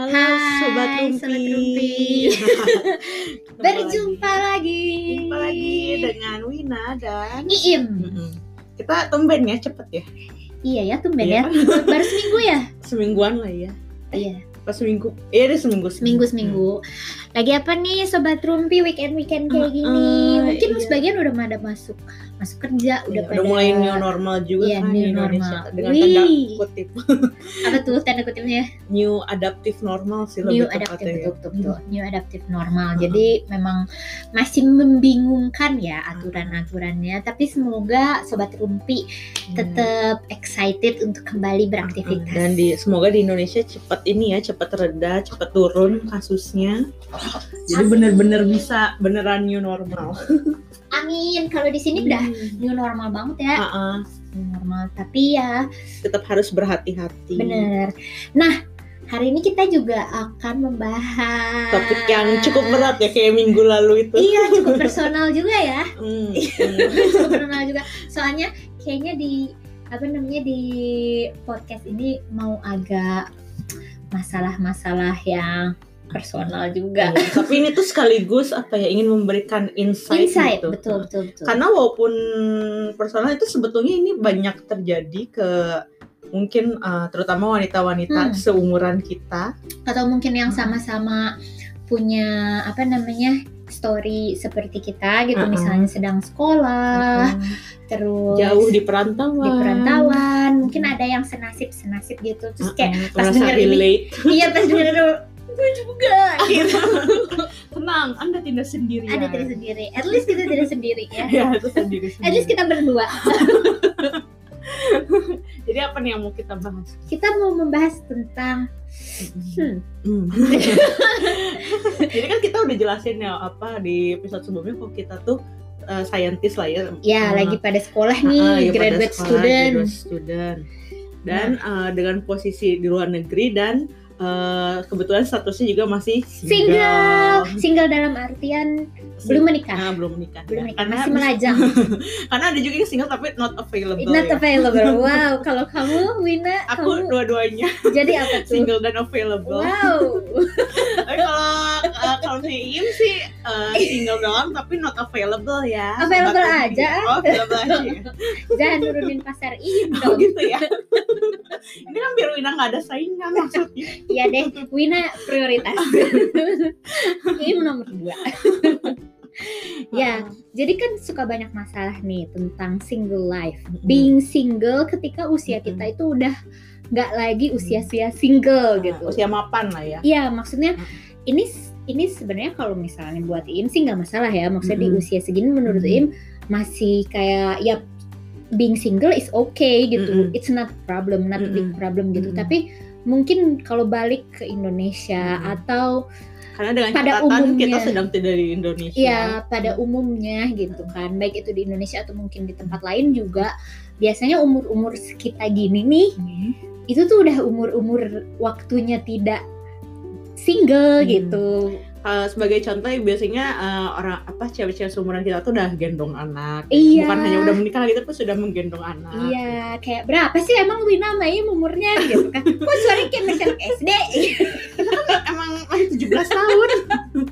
Halo Hai, Sobat Rumpi. Sobat Rumpi. Berjumpa lagi. lagi. Jumpa lagi dengan Wina dan Iim. Mm-mm. Kita tumben ya cepet ya. Iya ya, tumben Iya. ya. Baru seminggu ya? Semingguan lah ya. Iya, Pas seminggu. Iya deh seminggu. seminggu seminggu. Lagi apa nih Sobat Rumpi weekend weekend kayak gini? Uh-uh, Mungkin iya. sebagian udah pada masuk masuk kerja, Udah, udah udah pada mulai new normal juga Iya, kan new di Indonesia normal. dengan Wih. tanda kutip apa tuh tanda kutipnya? new adaptive normal sih New lebih adaptive ya. betul, betul, betul. New adaptive normal. Uh-uh. Jadi memang masih membingungkan ya aturan-aturannya, tapi semoga Sobat Rumpi Hmm. tetap excited untuk kembali beraktivitas. dan di semoga di Indonesia cepat ini ya cepat reda cepat turun kasusnya jadi bener-bener bisa beneran new normal Amin. Kalau di sini udah new normal banget ya. Uh-uh. New normal. Tapi ya tetap harus berhati-hati bener. Nah, hari ini kita juga akan membahas topik yang cukup berat ya kayak minggu lalu itu Iya, cukup personal juga ya. Hmm, cukup personal juga. Soalnya kayaknya di apa namanya di podcast ini mau agak masalah-masalah yang personal juga. Iya, tapi ini tuh sekaligus apa ya ingin memberikan insight, Insight, gitu. betul betul betul. Karena walaupun personal itu sebetulnya ini banyak terjadi ke mungkin uh, terutama wanita-wanita Hmm. seumuran kita. atau mungkin yang sama-sama punya apa namanya story seperti kita gitu Uh-uh. misalnya sedang sekolah Hmm, terus jauh di perantauan. di perantauan mungkin ada yang senasib senasib gitu terus kayak Uh-uh, pas merasa denger ini iya pas denger gue juga gitu Tenang, Anda tidak sendirian. ada tidak sendiri at least kita tidak sendiri ya Ya, itu sendiri at least kita berdua Jadi apa nih yang mau kita bahas? kita mau membahas tentang hmm, Hmm. Jadi kan kita udah jelasin ya apa di episode sebelumnya kok kita tuh uh, scientist lah ya. ya Uh, lagi pada sekolah uh, nih ya pada graduate sekolah, student graduate student. Dan uh, dengan posisi di luar negeri dan uh, kebetulan statusnya juga masih single single dalam artian belum menikah Nah, belum menikah. belum ya. menikah Karena masih melajang karena ada juga yang single tapi not available. Not ya. available. Wow, kalau kamu Wina, Aku kamu dua-duanya jadi apa tuh? single dan available. Wow. Tapi kalau uh, kalau si Im sih uh, single doang tapi not available ya. Available Sobat aja. Oh, available aja. ya. Jangan nurunin pasar ini Oh dong. gitu ya. Ini kan biar Wina nggak ada saingan maksudnya. Iya deh, Wina prioritas. Im nomor dua. Ya, jadi kan suka banyak masalah nih tentang single life. Being single ketika usia kita itu udah nggak lagi usia-usia single gitu. Usia mapan lah ya. Iya, maksudnya ini ini sebenarnya kalau misalnya buat Im sih nggak masalah ya. Maksudnya di Mm-mm. usia segini menurut. Im masih kayak ya being single is okay gitu. Mm-mm. It's not problem, not big Mm-mm. problem gitu. Mm-mm. Tapi mungkin kalau balik ke Indonesia Mm-mm. atau Karena dengan Pada catatan kita umumnya. sedang tidak di Indonesia. ya pada umumnya gitu kan, baik itu di Indonesia atau mungkin di tempat lain juga biasanya umur-umur kita gini nih Hmm. itu tuh udah umur-umur waktunya tidak single Hmm. gitu. Uh, sebagai contoh ya, biasanya uh, orang apa cewek-cewek seumuran kita tuh udah gendong anak. Iya. Bukan hanya udah menikah lagi tapi sudah menggendong anak. Iya, kayak berapa sih emang Wina Mai umurnya gitu kan? Kok suaranya kayak masih anak SD? Emang masih 17 tahun.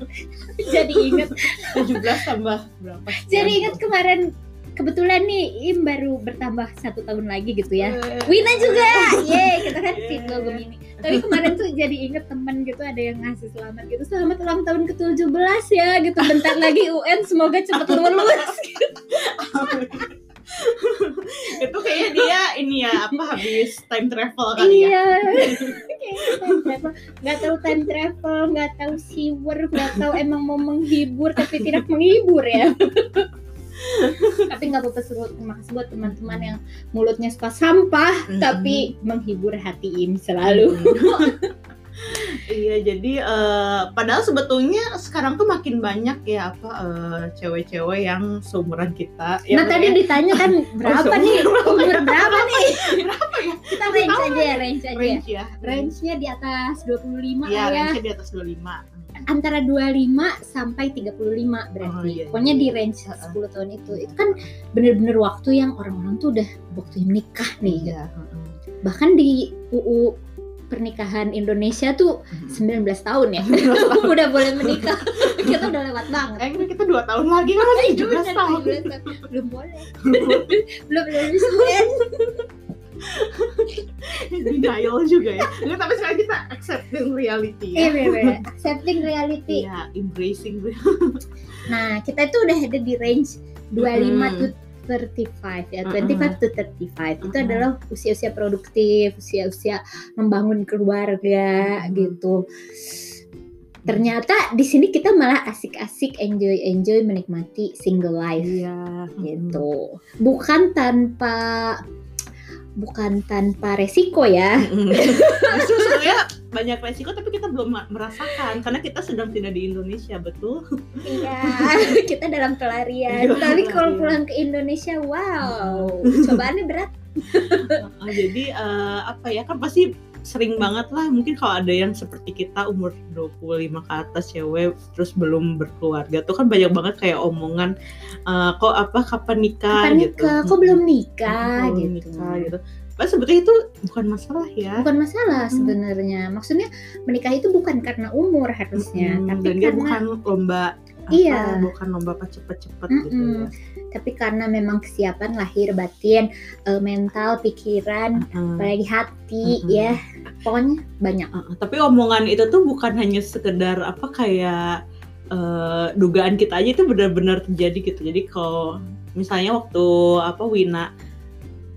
Jadi inget, 17 tambah berapa? jadi inget kemarin kebetulan nih Im baru bertambah satu tahun lagi gitu ya. Eh, Wina juga, ye kita kan single Gemini. Tapi kemarin tuh jadi inget temen gitu ada yang ngasih selamat gitu Selamat ulang tahun ke-17 ya gitu. Bentar lagi UN semoga cepet lulus. Itu kayaknya dia ini ya apa habis time travel kali ya. Iya. Kayaknya time travel. Gak tahu time travel Gak tahu siwer Gak tahu emang mau menghibur Tapi tidak menghibur ya Tapi gak apa-apa suruh Terima kasih buat teman-teman yang Mulutnya suka sampah Mhm. Tapi menghibur hati Im selalu. Iya jadi eh, padahal sebetulnya sekarang tuh makin banyak ya apa eh, cewek-cewek yang seumuran kita. Nah tadi ditanya kan Berapa Oh, nih. Umur berapa nih? berapa ya? Kita range aja ya Range aja range ya. Range-nya di atas 25 Iya, ya. range di atas 25 antara 25 sampai 35 berarti. Oh, iya, iya. Pokoknya di range Heeh. 10 tahun itu. Itu kan bener-bener waktu yang orang-orang tuh udah waktu menikah nih. Iya, heeh. Bahkan di UU pernikahan Indonesia tuh 19 tahun ya 19 udah boleh menikah kita udah lewat banget Eh, kita dua tahun lagi kan masih 17 Bener, tahun. 17 tahun. belum boleh belum belum bisa Denial juga ya. Enggak, tapi sekarang kita accepting reality iya ya. bener bener accepting reality Iya, embracing reality. nah kita itu udah ada di range 25 Mm. to 35 ya Mm-mm. 25 to 35 itu Mm-mm. adalah usia-usia produktif usia-usia membangun keluarga Mm. gitu ternyata di sini kita malah asik-asik enjoy enjoy menikmati single life Iya, gitu bukan tanpa bukan tanpa resiko ya. Justru sebenarnya banyak resiko tapi kita belum merasakan karena kita sedang tidak di Indonesia, betul? iya kita dalam pelarian Dalam tapi kalau pelarian. pulang ke Indonesia wow cobaannya berat Uh, jadi eh, apa ya kan pasti sering banget lah. Mungkin kalau ada yang seperti kita umur 25 ke atas cewek terus belum berkeluarga tuh kan banyak banget kayak omongan eh, kok apa kapan nikah? Kapan gitu. nikah? Kok belum nikah? Belum gitu. nikah gitu. Padahal sebetulnya itu bukan masalah ya. Bukan masalah Hmm. sebenarnya. Maksudnya menikah itu bukan karena umur harusnya Mm, tapi dan karena bukan lomba apa, Iya. bukan lomba apa cepet-cepet gitu Mm-mm. ya tapi karena memang kesiapan lahir batin eh, mental pikiran Mm. apalagi hati Mm-mm. ya pokoknya banyak Uh, tapi omongan itu tuh bukan hanya sekedar apa kayak eh, dugaan kita aja itu benar-benar terjadi gitu. Jadi kalau misalnya waktu apa Wina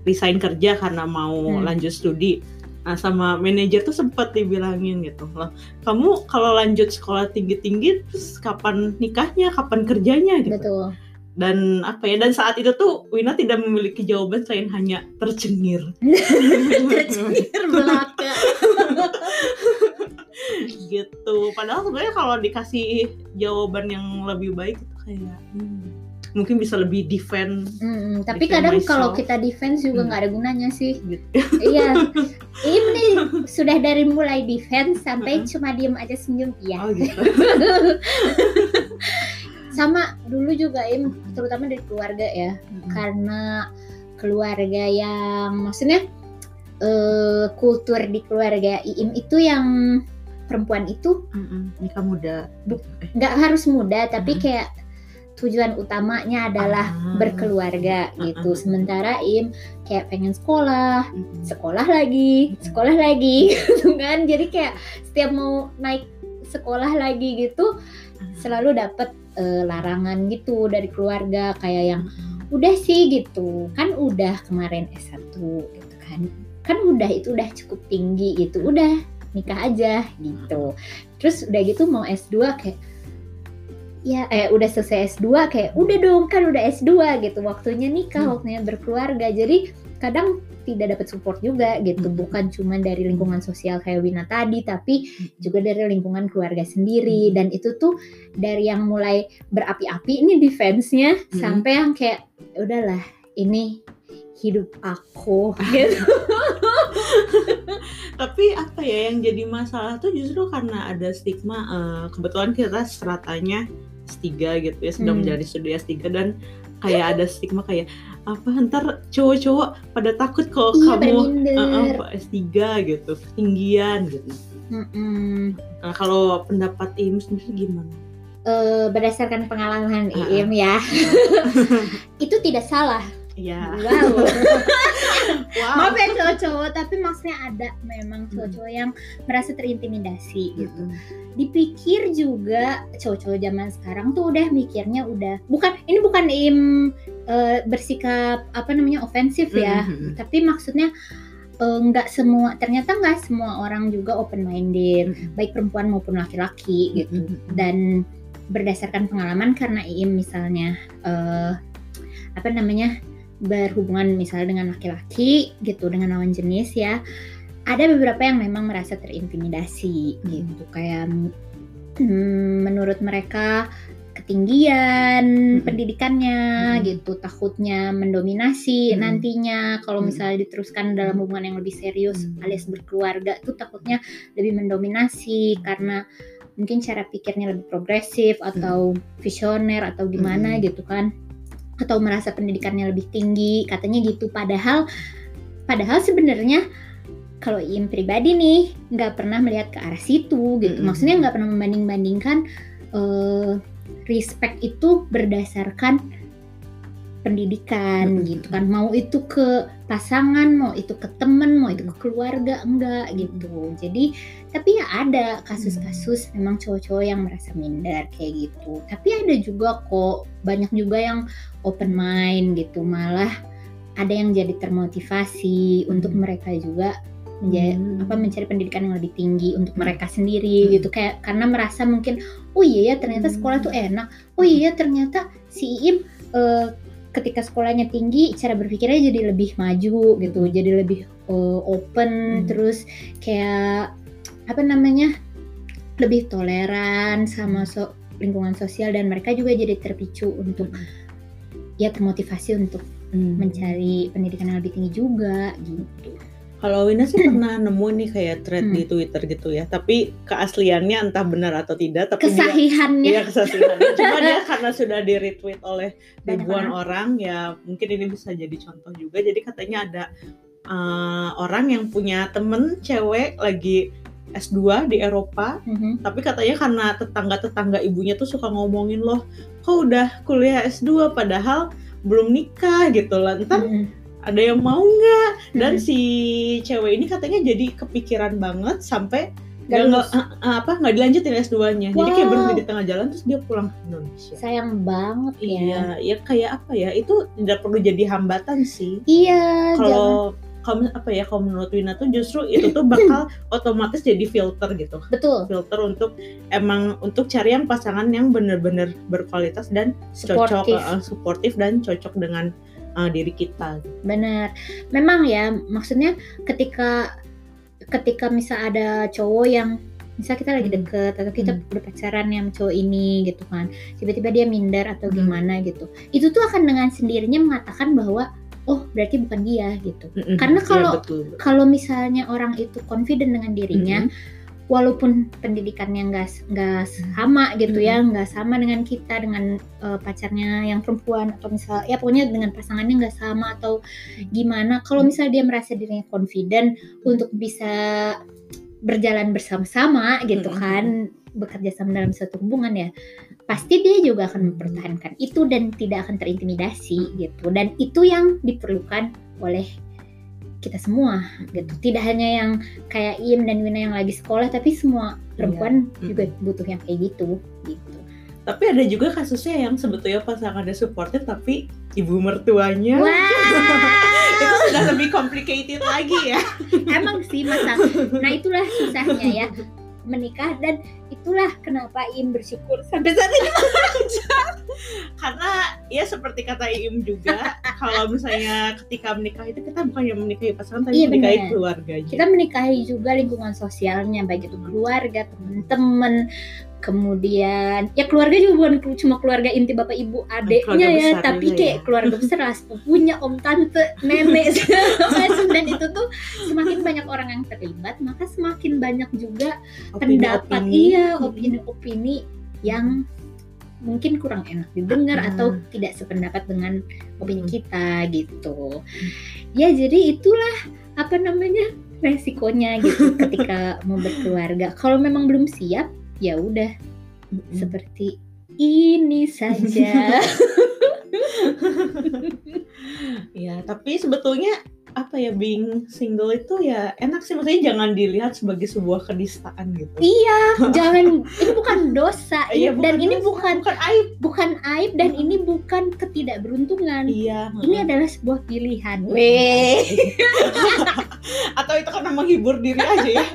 resign kerja karena mau Hmm. lanjut studi, nah sama manajer tuh sempat dibilangin gitu loh. Kamu kalau lanjut sekolah tinggi-tinggi terus kapan nikahnya, kapan kerjanya gitu. betul Dan apa ya? Dan saat itu tuh Wina tidak memiliki jawaban selain hanya tercengir. tercengir belaka gitu padahal sebenarnya kalau dikasih jawaban yang lebih baik itu kayak hmm, mungkin bisa lebih defend Mm, tapi Defend kadang myself. kalau kita defense juga Hmm. nggak ada gunanya sih gitu iya ini sudah dari mulai defense sampai Mm-mm. cuma diem aja senyum iya oh gitu sama dulu juga im terutama dari keluarga ya karena keluarga yang maksudnya eh, kultur di keluarga Iim itu yang perempuan itu Mm-mm, nikah muda Eh, nggak harus muda tapi Mhm. kayak tujuan utamanya adalah ah, berkeluarga gitu Ah, ah. sementara Im kayak pengen sekolah sekolah lagi sekolah lagi gitu kan. Jadi kayak setiap mau naik sekolah lagi gitu selalu dapet eh, larangan gitu dari keluarga. Kayak yang udah sih gitu. Kan udah kemarin S1 gitu kan. Kan udah itu udah cukup tinggi gitu. Udah nikah aja gitu. Terus udah gitu mau S2 kayak ya eh udah selesai S2 kayak udah dong kan udah S2 gitu waktunya nikah Hmm. waktunya berkeluarga jadi kadang tidak dapat support juga gitu Hmm. bukan cuma dari lingkungan sosial kayak Wina tadi tapi juga dari lingkungan keluarga sendiri Hmm. dan itu tuh dari yang mulai berapi-api ini defense-nya Hmm. sampai yang kayak udahlah ini hidup aku gitu. tapi apa ya yang jadi masalah tuh justru karena ada stigma eh, kebetulan kita stratanya S3 gitu ya sedang Hmm. menjadi studi S3 dan kayak ada stigma kayak apa ntar cowok-cowok pada takut kalau iya kamu uh, uh, S3 gitu ketinggian gitu. Mm-mm. nah kalau pendapat Im sendiri gimana? Eh, berdasarkan pengalaman Ah, Iim ya. Itu tidak salah ya wow wow maaf ya cowok-cowok tapi maksudnya ada memang cowok-cowok yang merasa terintimidasi gitu Mm-mm. dipikir juga cowok-cowok zaman sekarang tuh udah mikirnya udah bukan ini bukan im eh, bersikap apa namanya ofensif ya Mm-mm. tapi maksudnya eh, nggak semua ternyata nggak semua orang juga open minded Mm-mm. baik perempuan maupun laki-laki gitu Mm-mm. dan berdasarkan pengalaman karena im misalnya eh, apa namanya berhubungan misalnya dengan laki-laki gitu dengan lawan jenis ya ada beberapa yang memang merasa terintimidasi Hmm. gitu kayak hmm, menurut mereka ketinggian Hmm. pendidikannya Hmm. gitu takutnya mendominasi Hmm. nantinya kalau Hmm. misalnya diteruskan dalam hubungan yang lebih serius Hmm. alias berkeluarga tuh takutnya lebih mendominasi karena mungkin cara pikirnya lebih progresif atau visioner atau gimana Hmm. gitu kan atau merasa pendidikannya lebih tinggi katanya gitu padahal padahal sebenarnya kalau Im pribadi nih nggak pernah melihat ke arah situ gitu. Mm-mm. Maksudnya nggak pernah membanding-bandingkan eh, respect itu berdasarkan pendidikan Mm-mm. gitu kan. Mau itu ke pasangan, mau itu ke temen, mau itu ke keluarga enggak gitu. Jadi tapi ya ada kasus-kasus memang cowok-cowok yang merasa minder kayak gitu. Tapi ada juga kok banyak juga yang open mind gitu malah ada yang jadi termotivasi untuk Hmm. mereka juga menja- Hmm. apa mencari pendidikan yang lebih tinggi untuk mereka sendiri Hmm. gitu kayak karena merasa mungkin oh iya ya ternyata Hmm. sekolah tuh enak oh iya ternyata si Iim eh, ketika sekolahnya tinggi cara berpikirnya jadi lebih maju gitu jadi lebih eh, open Hmm. terus kayak apa namanya lebih toleran sama so- lingkungan sosial dan mereka juga jadi terpicu untuk ya termotivasi untuk Hmm. mencari pendidikan yang lebih tinggi juga gitu. Kalau Wina sih pernah nemu nih kayak thread Hmm. di Twitter gitu ya, tapi keasliannya entah benar atau tidak, tapi dia Kesahihannya Iya kesaksiannya. Cuma dia karena sudah di retweet oleh ribuan orang. ya mungkin ini bisa jadi contoh juga. Jadi katanya ada eh, orang yang punya temen cewek lagi S2 di Eropa, Mhm. tapi katanya karena tetangga-tetangga ibunya tuh suka ngomongin loh, kok udah kuliah S2 padahal belum nikah gitu lah. Mhm. Ada yang mau nggak? Dan Mhm. si cewek ini katanya jadi kepikiran banget sampai Gak nggak eh, apa nggak dilanjutin S2-nya. Jadi kayak Wow. berhenti di tengah jalan terus dia pulang ke Indonesia. sayang banget ya. Iya, ya kayak apa ya? Itu tidak perlu jadi hambatan sih. Iya. Kalau kalau apa ya kalau menurut Wina tuh justru itu tuh bakal otomatis jadi filter gitu. Betul. Filter untuk emang untuk cari yang pasangan yang benar-benar berkualitas dan cocok, Suportif. eh, suportif dan cocok dengan eh, diri kita. Benar. Memang ya, maksudnya ketika ketika misal ada cowok yang misal kita lagi Hmm. deket atau kita Hmm. udah pacaran yang cowok ini gitu kan tiba-tiba dia minder atau Hmm. gimana gitu itu tuh akan dengan sendirinya mengatakan bahwa oh berarti bukan dia gitu Mm-mm. Karena Iya, kalau- betul. kalau misalnya orang itu confident dengan dirinya walaupun pendidikannya nggak nggak sama gitu ya nggak sama dengan kita dengan eh, pacarnya yang perempuan atau misal ya pokoknya dengan pasangannya nggak sama atau gimana. Kalau misalnya dia merasa dirinya confident untuk bisa berjalan bersama-sama gitu Mm-mm. kan bekerja sama dalam suatu hubungan ya pasti dia juga akan mempertahankan itu dan tidak akan terintimidasi gitu. Dan itu yang diperlukan oleh kita semua gitu. Tidak hanya yang kayak Im dan Wina yang lagi sekolah tapi semua perempuan Mm-mm. juga butuh yang kayak gitu gitu. Tapi ada juga kasusnya yang sebetulnya pasangannya supportive tapi ibu mertuanya. Itu wow sudah lebih complicated lagi ya. emang sih masa nah itulah susahnya ya menikah dan itulah kenapa Im bersyukur sampai saat ini Karena ya seperti kata Iim juga, kalau misalnya ketika menikah itu kita bukan yang menikahi pasangan tapi Iya, menikahi benar. keluarganya. kita menikahi juga lingkungan sosialnya baik itu keluarga teman-teman kemudian ya keluarga juga bukan cuma keluarga inti bapak ibu adeknya ya tapi kayak ya. keluarga besar lah sepupunya om tante nenek dan itu tuh semakin banyak orang yang terlibat maka semakin banyak juga pendapat Opini-opini. iya Mm-mm. opini-opini yang mungkin kurang enak didengar Ah. atau tidak sependapat dengan opini Mm. kita gitu ya jadi itulah apa namanya resikonya gitu ketika mau berkeluarga kalau memang belum siap ya udah Mm-mm. seperti ini saja Ya, tapi sebetulnya apa ya being single itu ya enak sih maksudnya jangan dilihat sebagai sebuah kedistaan gitu. iya jangan ini bukan dosa Iya, dan ini dosa, bukan bukan aib. bukan aib dan ini bukan ketidakberuntungan Iya. ini adalah sebuah pilihan weh Atau itu karena menghibur diri aja ya.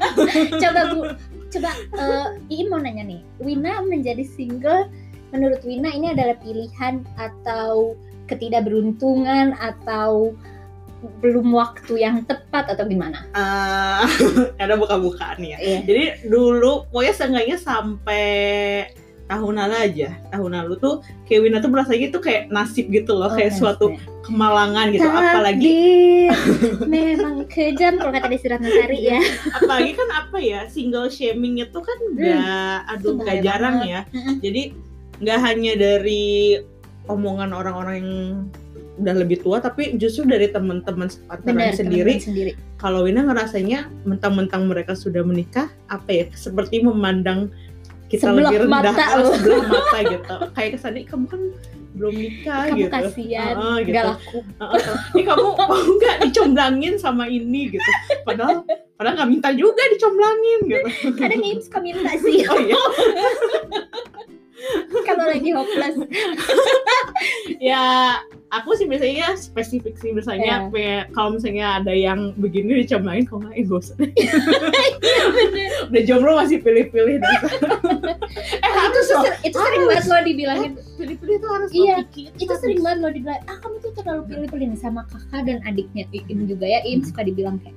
coba bu coba eh, Iin mau nanya nih Wina menjadi single menurut Wina ini adalah pilihan atau ketidakberuntungan atau belum waktu yang tepat atau gimana Eh, ada buka-bukaan ya. Iya. Jadi dulu pokoknya seenggaknya sampai tahun lalu aja. Tahun lalu tuh kayak Wina tuh merasa gitu kayak nasib gitu loh, kayak suatu kemalangan gitu. Apalagi memang kejam kalau kata Desi Ratnasari ya apalagi kan apa ya single shaming itu kan nggak aduh itu nggak bahaya jarang banget. ya jadi nggak hanya dari omongan orang-orang yang udah lebih tua tapi justru dari teman-teman sepantaran sendiri teman-teman sendiri kalau Wina ngerasanya mentang-mentang mereka sudah menikah apa ya seperti memandang kita Sebelah lebih rendah mata loh. sebelah mata gitu. Kayak kesannya kamu kan belum nikah kamu gitu. kasihan. Heeh, gitu. nggak laku Heeh. ini kamu mau nggak dicomblangin sama ini? gitu. Padahal padahal nggak minta juga dicomblangin gitu. Kadang Im suka minta sih? Oh iya kalau lagi hopeless. Ya aku sih biasanya spesifik sih. Misalnya Iya. kayak kalau misalnya ada yang begini dicomblangin kalau nggak eh, gak usah. Udah jomblo masih pilih-pilih. eh itu, harus loh. ser- itu sering banget lo dibilangin. Pilih-pilih tuh harus Iya, pikir. itu sering banget lo dibilang ah kamu tuh terlalu pilih-pilih nih sama kakak dan adiknya. Im juga ya Im suka dibilang kayak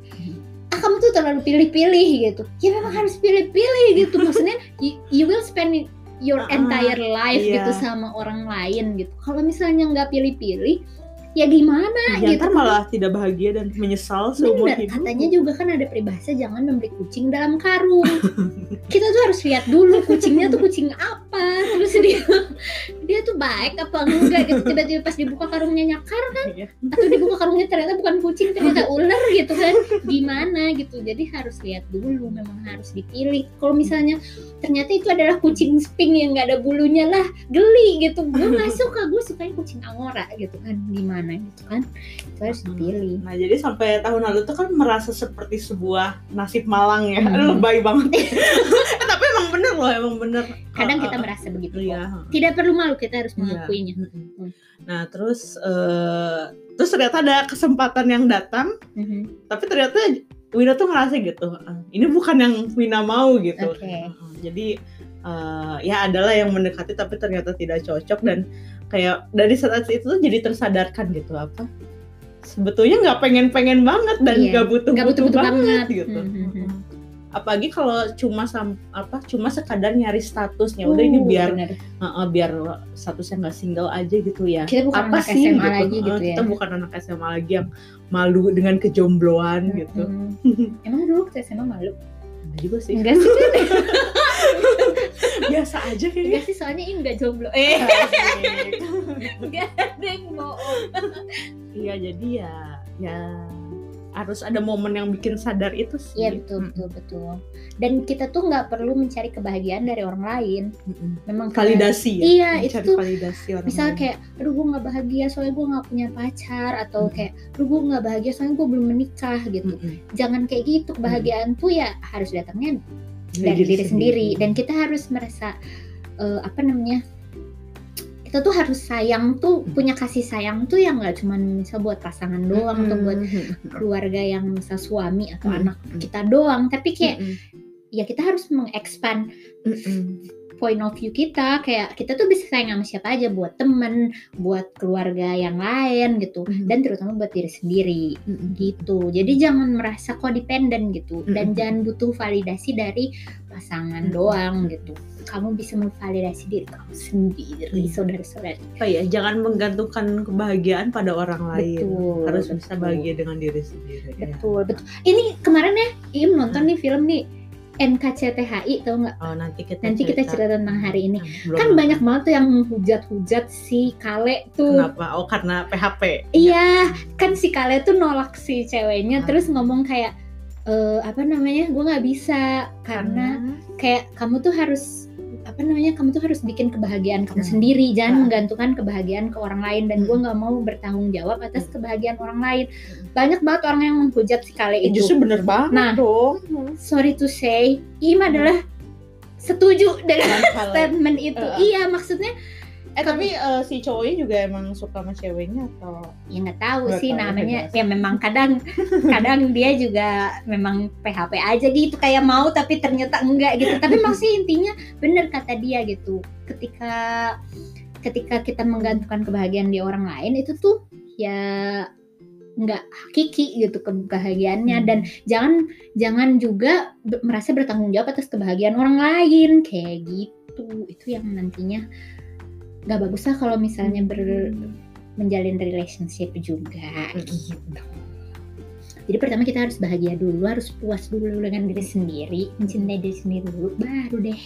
ah kamu tuh terlalu pilih-pilih gitu. Ya memang harus pilih-pilih gitu. Maksudnya you, you will spend your entire life iya. gitu sama orang lain gitu kalau misalnya nggak pilih-pilih ya gimana ya, gitu malah tidak bahagia dan menyesal seumur Bener, hidup katanya juga kan ada peribahasa jangan membeli kucing dalam karung. Kita tuh harus lihat dulu kucingnya tuh kucing apa, terus dia dia tuh baik apa enggak gitu. Tiba-tiba pas dibuka karungnya nyakar Iya. atau dibuka karungnya ternyata bukan kucing ternyata ular gitu kan. Gimana gitu. Jadi harus lihat dulu, memang harus dipilih. Kalau misalnya ternyata itu adalah kucing sping yang nggak ada bulunya lah, geli gitu. Gue nggak suka, gue sukanya kucing angora gitu kan. Gimana gitu kan. Itu harus dipilih. Nah jadi sampai tahun lalu tuh kan merasa seperti sebuah nasib malang ya Hmm. Aduh, lebay banget Eh, Tapi emang bener loh, emang bener Kadang Uh, kita uh, merasa begitu. Iya Tidak perlu malu, kita harus Iya. mengakuinya. Nah terus eh, terus ternyata ada kesempatan yang datang, Mhm. tapi ternyata Wina tuh ngerasa gitu, "Ah, ini bukan yang Wina mau gitu. Oke. Heeh. Jadi eh, ya adalah yang mendekati tapi ternyata tidak cocok dan kayak dari saat itu tuh jadi tersadarkan gitu apa sebetulnya nggak pengen-pengen banget dan Iya, nggak butuh butuh-butuh banget, banget. gitu. Hmm, hmm, hmm. Apalagi kalau cuma sam apa cuma sekadar nyari statusnya udah ini Uh, biar bener. Heeh, biar statusnya nggak single aja gitu ya. Kita bukan anak SMA lagi gitu Heeh, ya. Kita bukan anak SMA lagi yang malu dengan kejombloan gitu. Mhm. Emang dulu waktu SMA malu? Ada juga sih. Enggak sih, Biasa aja kayaknya. enggak sih soalnya Im enggak jomblo. Eh, Asik. enggak ada yang bohong. Iya jadi ya ya harus ada momen yang bikin sadar itu sih. Iya betul betul betul. Dan kita tuh nggak perlu mencari kebahagiaan dari orang lain. Mm-mm. Memang kayak- Validasi ya. Iya, itu Mencari tuh validasi orang Misalnya lain. kayak, aduh gue nggak bahagia soalnya gue nggak punya pacar atau Hmm. kayak, aduh gue nggak bahagia soalnya gue belum menikah gitu. Mm-mm. Jangan kayak gitu. Kebahagiaan tuh ya harus datangnya dari diri sendiri dan kita harus merasa eh, apa namanya kita tuh harus sayang tuh punya kasih sayang tuh yang nggak cuma misal buat pasangan doang atau buat Mm-mm. keluarga yang misal suami atau Mm. anak kita doang tapi kayak ya kita harus mengexpand Mm-mm. Point of view kita kayak kita tuh bisa sayang sama siapa aja buat temen buat keluarga yang lain gitu Mhm. dan terutama buat diri sendiri Mm-mm. gitu jadi jangan merasa codependent gitu dan Mm-mm. jangan butuh validasi dari pasangan Mm-mm. doang gitu kamu bisa memvalidasi diri kamu sendiri Iya. saudara-saudara Apa ya? Jangan menggantungkan kebahagiaan pada orang lain. Betul, harus bisa betul. bahagia dengan diri sendiri. ya. betul betul ini kemarin ya Im nonton nih film nih NKCTHI tau nggak Oh nanti kita nanti kita cerita tentang hari ini Belum kan nonton. banyak banget tuh yang menghujat-hujat si Kale tuh Kenapa? Oh karena PHP. Iya, kan si Kale tuh nolak si ceweknya, Ah. terus ngomong kayak eh apa namanya, gue nggak bisa karena kayak kamu tuh harus apa namanya, kamu tuh harus bikin kebahagiaan kamu Hmm. sendiri, jangan menggantungkan kebahagiaan ke orang lain dan gue Hmm. nggak mau bertanggung jawab atas Hmm. kebahagiaan orang lain. Banyak banget orang yang menghujat si Kale Eh, itu. justru bener banget Nah. dong. Sorry to say, Im adalah setuju dengan statement itu. Uh. Iya, maksudnya Eh tapi eh, si cowoknya juga emang suka sama ceweknya atau? Ya nggak tahu Nggak sih tahu, namanya. bebas. ya memang kadang kadang dia juga memang PHP aja gitu kayak mau tapi ternyata enggak gitu. Tapi maksudnya intinya bener kata dia gitu. Ketika ketika kita menggantungkan kebahagiaan di orang lain itu tuh ya nggak hakiki gitu kebahagiaannya. Hmm. dan jangan jangan juga merasa bertanggung jawab atas kebahagiaan orang lain. Kayak gitu. Itu yang nantinya nggak bagus lah kalau misalnya ber menjalin relationship juga gitu. Jadi pertama kita harus bahagia dulu, harus puas dulu dengan diri sendiri, mencintai diri sendiri dulu, baru deh.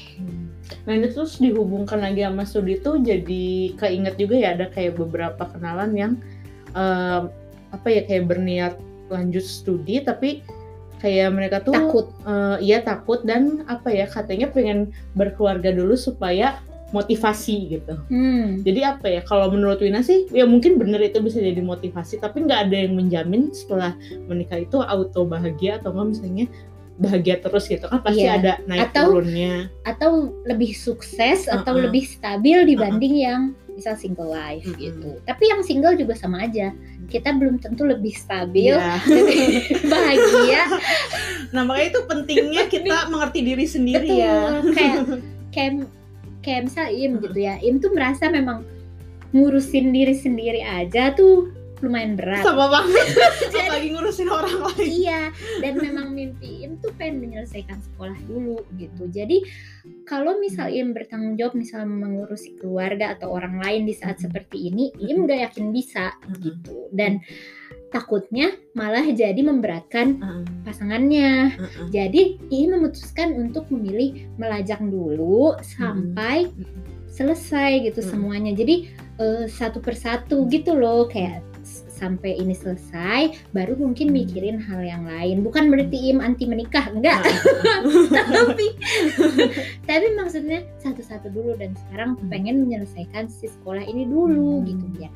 Nah ini terus dihubungkan lagi sama studi tuh jadi keinget juga ya ada kayak beberapa kenalan yang em, apa ya kayak berniat lanjut studi tapi kayak mereka tuh takut eh, iya takut dan apa ya katanya pengen berkeluarga dulu supaya motivasi gitu. hmm. Jadi apa ya kalau menurut Wina sih ya mungkin bener itu bisa jadi motivasi tapi nggak ada yang menjamin setelah menikah itu auto bahagia atau enggak misalnya bahagia terus gitu kan pasti Iya. ada naik Atau- turunnya. atau lebih sukses atau Uh-uh. lebih stabil dibanding yang misal single life Mm-mm. gitu. Tapi yang single juga sama aja. Kita belum tentu lebih stabil, Iya. lebih bahagia. Nah makanya itu pentingnya kita mengerti diri sendiri Betul. ya. Kayak kayak kayak misal Im gitu ya. Im tuh merasa memang ngurusin diri sendiri aja tuh lumayan berat. Sama banget. Apalagi ngurusin orang lain. Iya, dan memang mimpi Im tuh pengen menyelesaikan sekolah dulu gitu. Jadi kalau misal Im bertanggung jawab misal mengurusi keluarga atau orang lain di saat seperti ini, Im gak yakin bisa gitu. Dan takutnya malah jadi memberatkan Heeh, pasangannya. heeh. Jadi Im memutuskan untuk memilih melajang dulu sampai selesai gitu Mhm. semuanya. Jadi eh, satu persatu gitu loh kayak sampai ini selesai baru mungkin Hmm. mikirin hal yang lain. Bukan berarti Im anti menikah, enggak. Tapi tapi maksudnya satu-satu dulu dan sekarang pengen menyelesaikan si sekolah ini dulu Hmm. gitu biar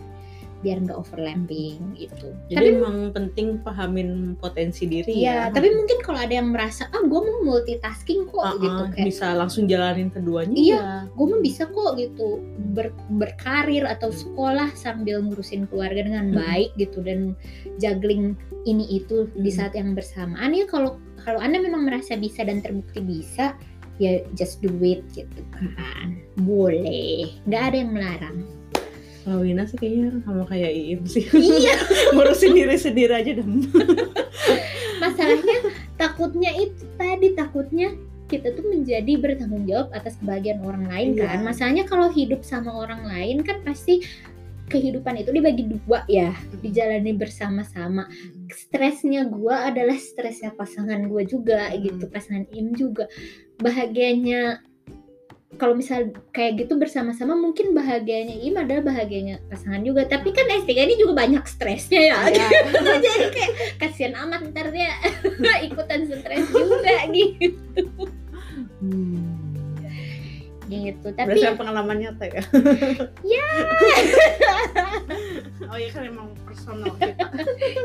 biar nggak overlapping gitu. Jadi tapi emang penting pahamin potensi diri Iya, ya. tapi mungkin kalau ada yang merasa ah gue mau multitasking kok Heeh, gitu kayak bisa langsung jalanin keduanya. Iya. ya. gue mah bisa kok gitu ber- berkarir atau sekolah sambil ngurusin keluarga dengan Hmm. baik gitu dan juggling ini itu di Hmm. saat yang bersamaan ya kalau kalau anda memang merasa bisa dan terbukti bisa ya just do it gitu kan boleh nggak ada yang melarang Kalau Wina sih kayaknya sama kayak Iim sih. iya Ngurusin diri sendiri aja dah. masalahnya takutnya itu tadi takutnya kita tuh menjadi bertanggung jawab atas kebahagiaan orang lain Iya. kan masalahnya kalau hidup sama orang lain kan pasti kehidupan itu dibagi dua ya dijalani bersama-sama stresnya gua adalah stresnya pasangan gua juga Hmm. gitu pasangan im juga bahagianya kalau misal kayak gitu bersama-sama mungkin bahagianya im adalah bahagianya pasangan juga tapi kan S3 ini juga banyak stresnya ya Iya. jadi kayak kasihan amat ntar dia ikutan stres juga gitu Hmm. gitu tapi Berdasarkan pengalaman nyata ya. Ya. oh iya kan emang personal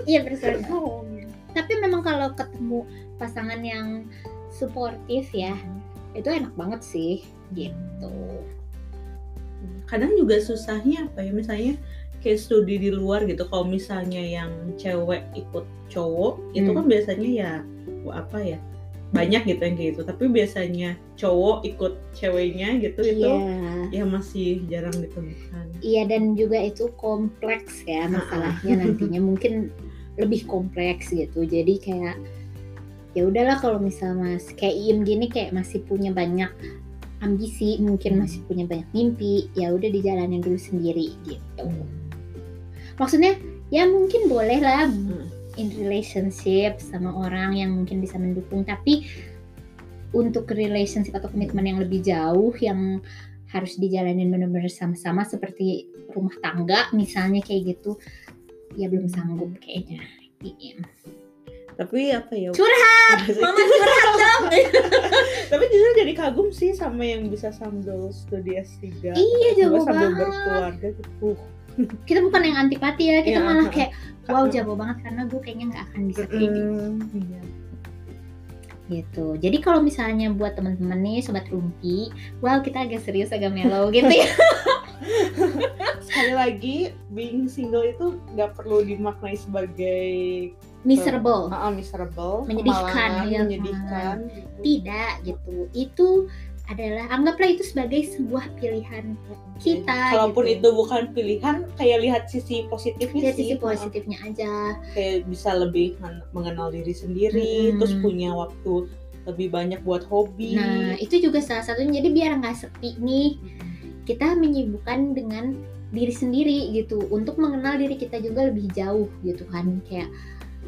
iya bersama Oh. tapi memang kalau ketemu pasangan yang suportif ya itu enak banget sih gitu Kadang juga susahnya apa ya misalnya kayak studi di luar gitu. Kalau misalnya yang cewek ikut cowok itu Hmm. kan biasanya ya apa ya banyak gitu yang kayak gitu. Tapi biasanya cowok ikut ceweknya gitu itu iya ya masih jarang ditemukan. iya dan juga itu kompleks ya masalahnya nantinya mungkin lebih kompleks gitu jadi kayak ya udahlah kalau misal mas kayak Iem gini kayak masih punya banyak ambisi mungkin masih punya banyak mimpi ya udah dijalanin dulu sendiri gitu maksudnya ya mungkin boleh lah Hmm. in relationship sama orang yang mungkin bisa mendukung tapi untuk relationship atau komitmen yang lebih jauh yang harus dijalanin benar-benar sama-sama seperti rumah tangga misalnya kayak gitu ya belum sanggup kayaknya Iya. Tapi apa ya? Curhat! Mama curhat dong! Tapi justru jadi kagum sih sama yang bisa sambil studi S3 Iya, jago sambil banget. berkeluarga gitu. Uh, kita bukan yang antipati ya kita Iya, malah kayak wow jago banget karena gue kayaknya nggak akan bisa kayak gitu. Iya. gitu. Jadi kalau misalnya buat teman-teman nih sobat rumpi wow kita agak serius agak mellow gitu ya. Sekali lagi being single itu nggak perlu dimaknai sebagai miserable uh, miserable, Menyedihkan, ya, menyedihkan. gitu. tidak gitu itu adalah anggaplah itu sebagai sebuah pilihan kita Kalaupun gitu. itu bukan pilihan, kayak lihat sisi positifnya lihat sih. sisi positifnya aja Kayak bisa lebih men- mengenal diri sendiri, Mm-mm. terus punya waktu lebih banyak buat hobi. nah itu juga salah satunya jadi biar nggak sepi nih kita menyibukkan dengan diri sendiri gitu untuk mengenal diri kita juga lebih jauh gitu kan kayak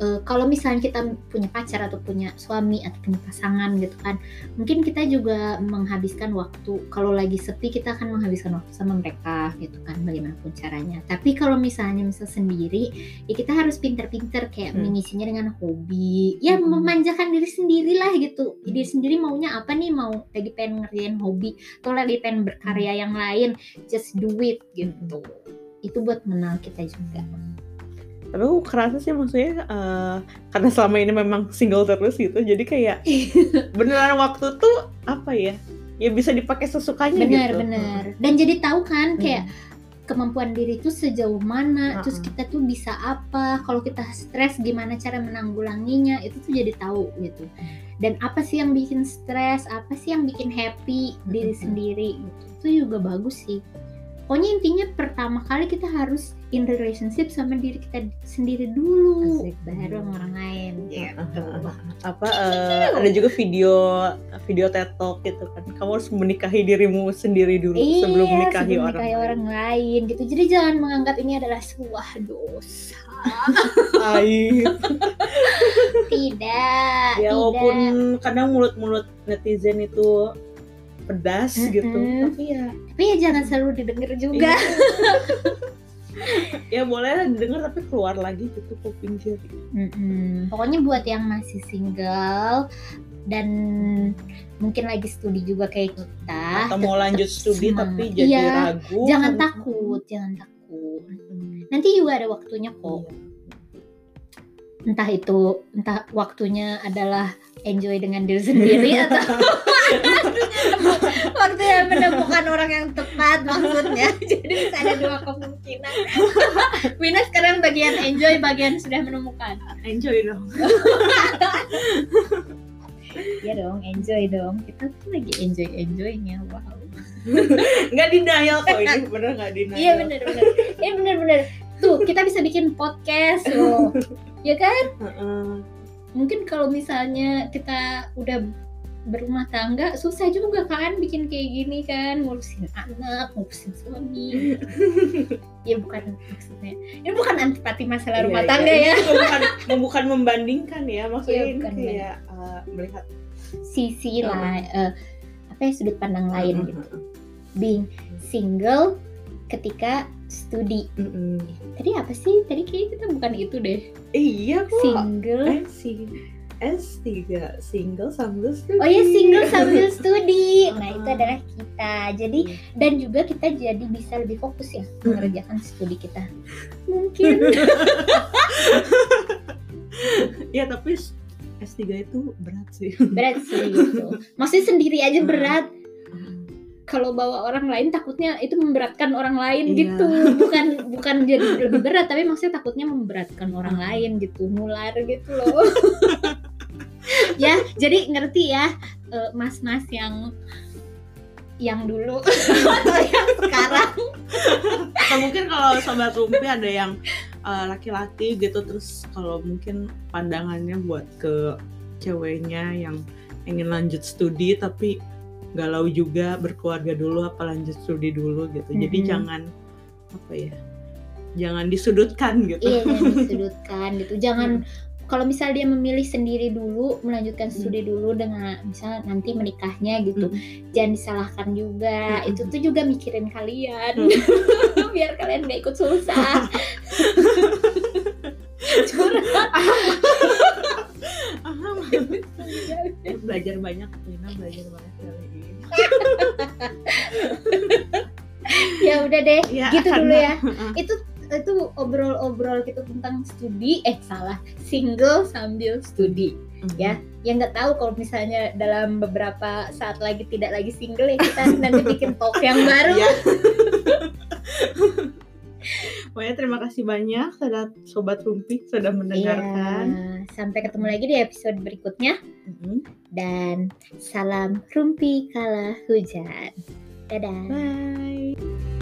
eh, kalau misalnya kita punya pacar atau punya suami atau punya pasangan gitu kan mungkin kita juga menghabiskan waktu. Kalau lagi sepi kita akan menghabiskan waktu sama mereka gitu kan bagaimanapun caranya. Tapi kalau misalnya misal sendiri ya kita harus pinter-pinter kayak Hmm. mengisinya dengan hobi. Ya Hmm. memanjakan diri sendiri lah gitu. Diri sendiri maunya apa nih? Mau lagi pengen ngerjain hobi atau lagi pengen berkarya yang lain? Just do it gitu. Itu buat mengenal kita juga tapi aku kerasa sih maksudnya eh, karena selama ini memang single terus gitu jadi kayak beneran waktu tuh apa ya ya bisa dipakai sesukanya benar gitu benar dan jadi tahu kan Hmm. kayak kemampuan diri itu sejauh mana terus Uh-uh. kita tuh bisa apa kalau kita stres gimana cara menanggulanginya itu tuh jadi tahu gitu dan apa sih yang bikin stres apa sih yang bikin happy diri Mm-mm. sendiri gitu itu juga bagus sih pokoknya intinya pertama kali kita harus in relationship sama diri kita sendiri dulu Asik. baru sama orang lain gitu apa eh, ada juga video video TED Talk gitu kan kamu harus menikahi dirimu sendiri dulu sebelum menikahi sebelum orang menikahi lain. orang lain gitu jadi jangan menganggap ini adalah sebuah dosa Aib. tidak ya tidak walaupun kadang mulut-mulut netizen itu pedas gitu. Mm-mm. tapi ya tapi ya jangan selalu didengar juga. Ya boleh lah didengar tapi keluar lagi gitu kuping kiri Mm-mm. pokoknya buat yang masih single dan mungkin lagi studi juga kayak kita atau mau lanjut studi semangat. tapi jadi Iya, ragu. Jangan takut jangan takut. Nanti juga ada waktunya kok. Iya. Entah itu entah waktunya adalah enjoy dengan diri sendiri atau waktunya menemukan orang yang tepat maksudnya. Jadi bisa ada dua kemungkinan. Wina sekarang bagian enjoy bagian sudah menemukan. Enjoy dong. Iya dong enjoy dong. Kita tuh lagi enjoy enjoynya wow. Nggak denial kok ini bener nggak denial? Iya bener bener. Iya bener bener. Tuh kita bisa bikin podcast loh ya kan? Heeh. mungkin kalau misalnya kita udah berumah tangga susah juga kan bikin kayak gini kan? Ngurusin anak ngurusin suami. Ya bukan maksudnya. Ini bukan antipati masalah rumah Iya, tangga iya. ya. Ini bukan bukan membandingkan ya. Maksudnya Iya, ini bukan kayak uh, melihat sisi lah eh, apa ya sudut pandang lain gitu. Heeh. being single ketika studi. Mm-mm. tadi apa sih? Tadi kayaknya kita bukan itu deh. Iya kok. Single. Eh sing S3 single sambil studi. Oh ya single sambil studi. Nah itu Uh-uh. adalah kita. Jadi dan juga kita jadi bisa lebih fokus ya mengerjakan studi kita. Mungkin. Ya tapi S3 itu berat sih. Berat sih gitu. Maksudnya sendiri aja berat kalau bawa orang lain takutnya itu memberatkan orang lain Iya. gitu. Bukan bukan jadi lebih berat tapi maksudnya takutnya memberatkan orang lain gitu nular gitu loh. Ya jadi ngerti ya eh, mas-mas yang yang dulu atau yang sekarang. Atau mungkin kalau sobat rumpi ada yang uh, laki-laki gitu terus kalau mungkin pandangannya buat ke ceweknya yang ingin lanjut studi tapi galau juga berkeluarga dulu apa lanjut studi dulu gitu. Jadi Mhm. jangan apa ya jangan disudutkan gitu. Iya jangan disudutkan gitu. Jangan kalau misal dia memilih sendiri dulu melanjutkan studi dulu dengan misal nanti menikahnya gitu jangan disalahkan juga. Hmm. itu tuh juga mikirin kalian. Biar kalian gak ikut susah. Curhat belajar banyak Lina belajar banyak kali ini ya udah deh ya, gitu dulu karena- ya. Itu itu obrol-obrol gitu tentang studi. Eh salah. Single sambil studi ya. Yang nggak tahu kalau misalnya dalam beberapa saat lagi tidak lagi single ya kita nanti bikin talk yang baru. Ya. Pokoknya terima kasih banyak saudara sobat rumpi sudah mendengarkan. Iya, sampai ketemu lagi di episode berikutnya Mhm. dan salam rumpi kala hujan dadah Bye.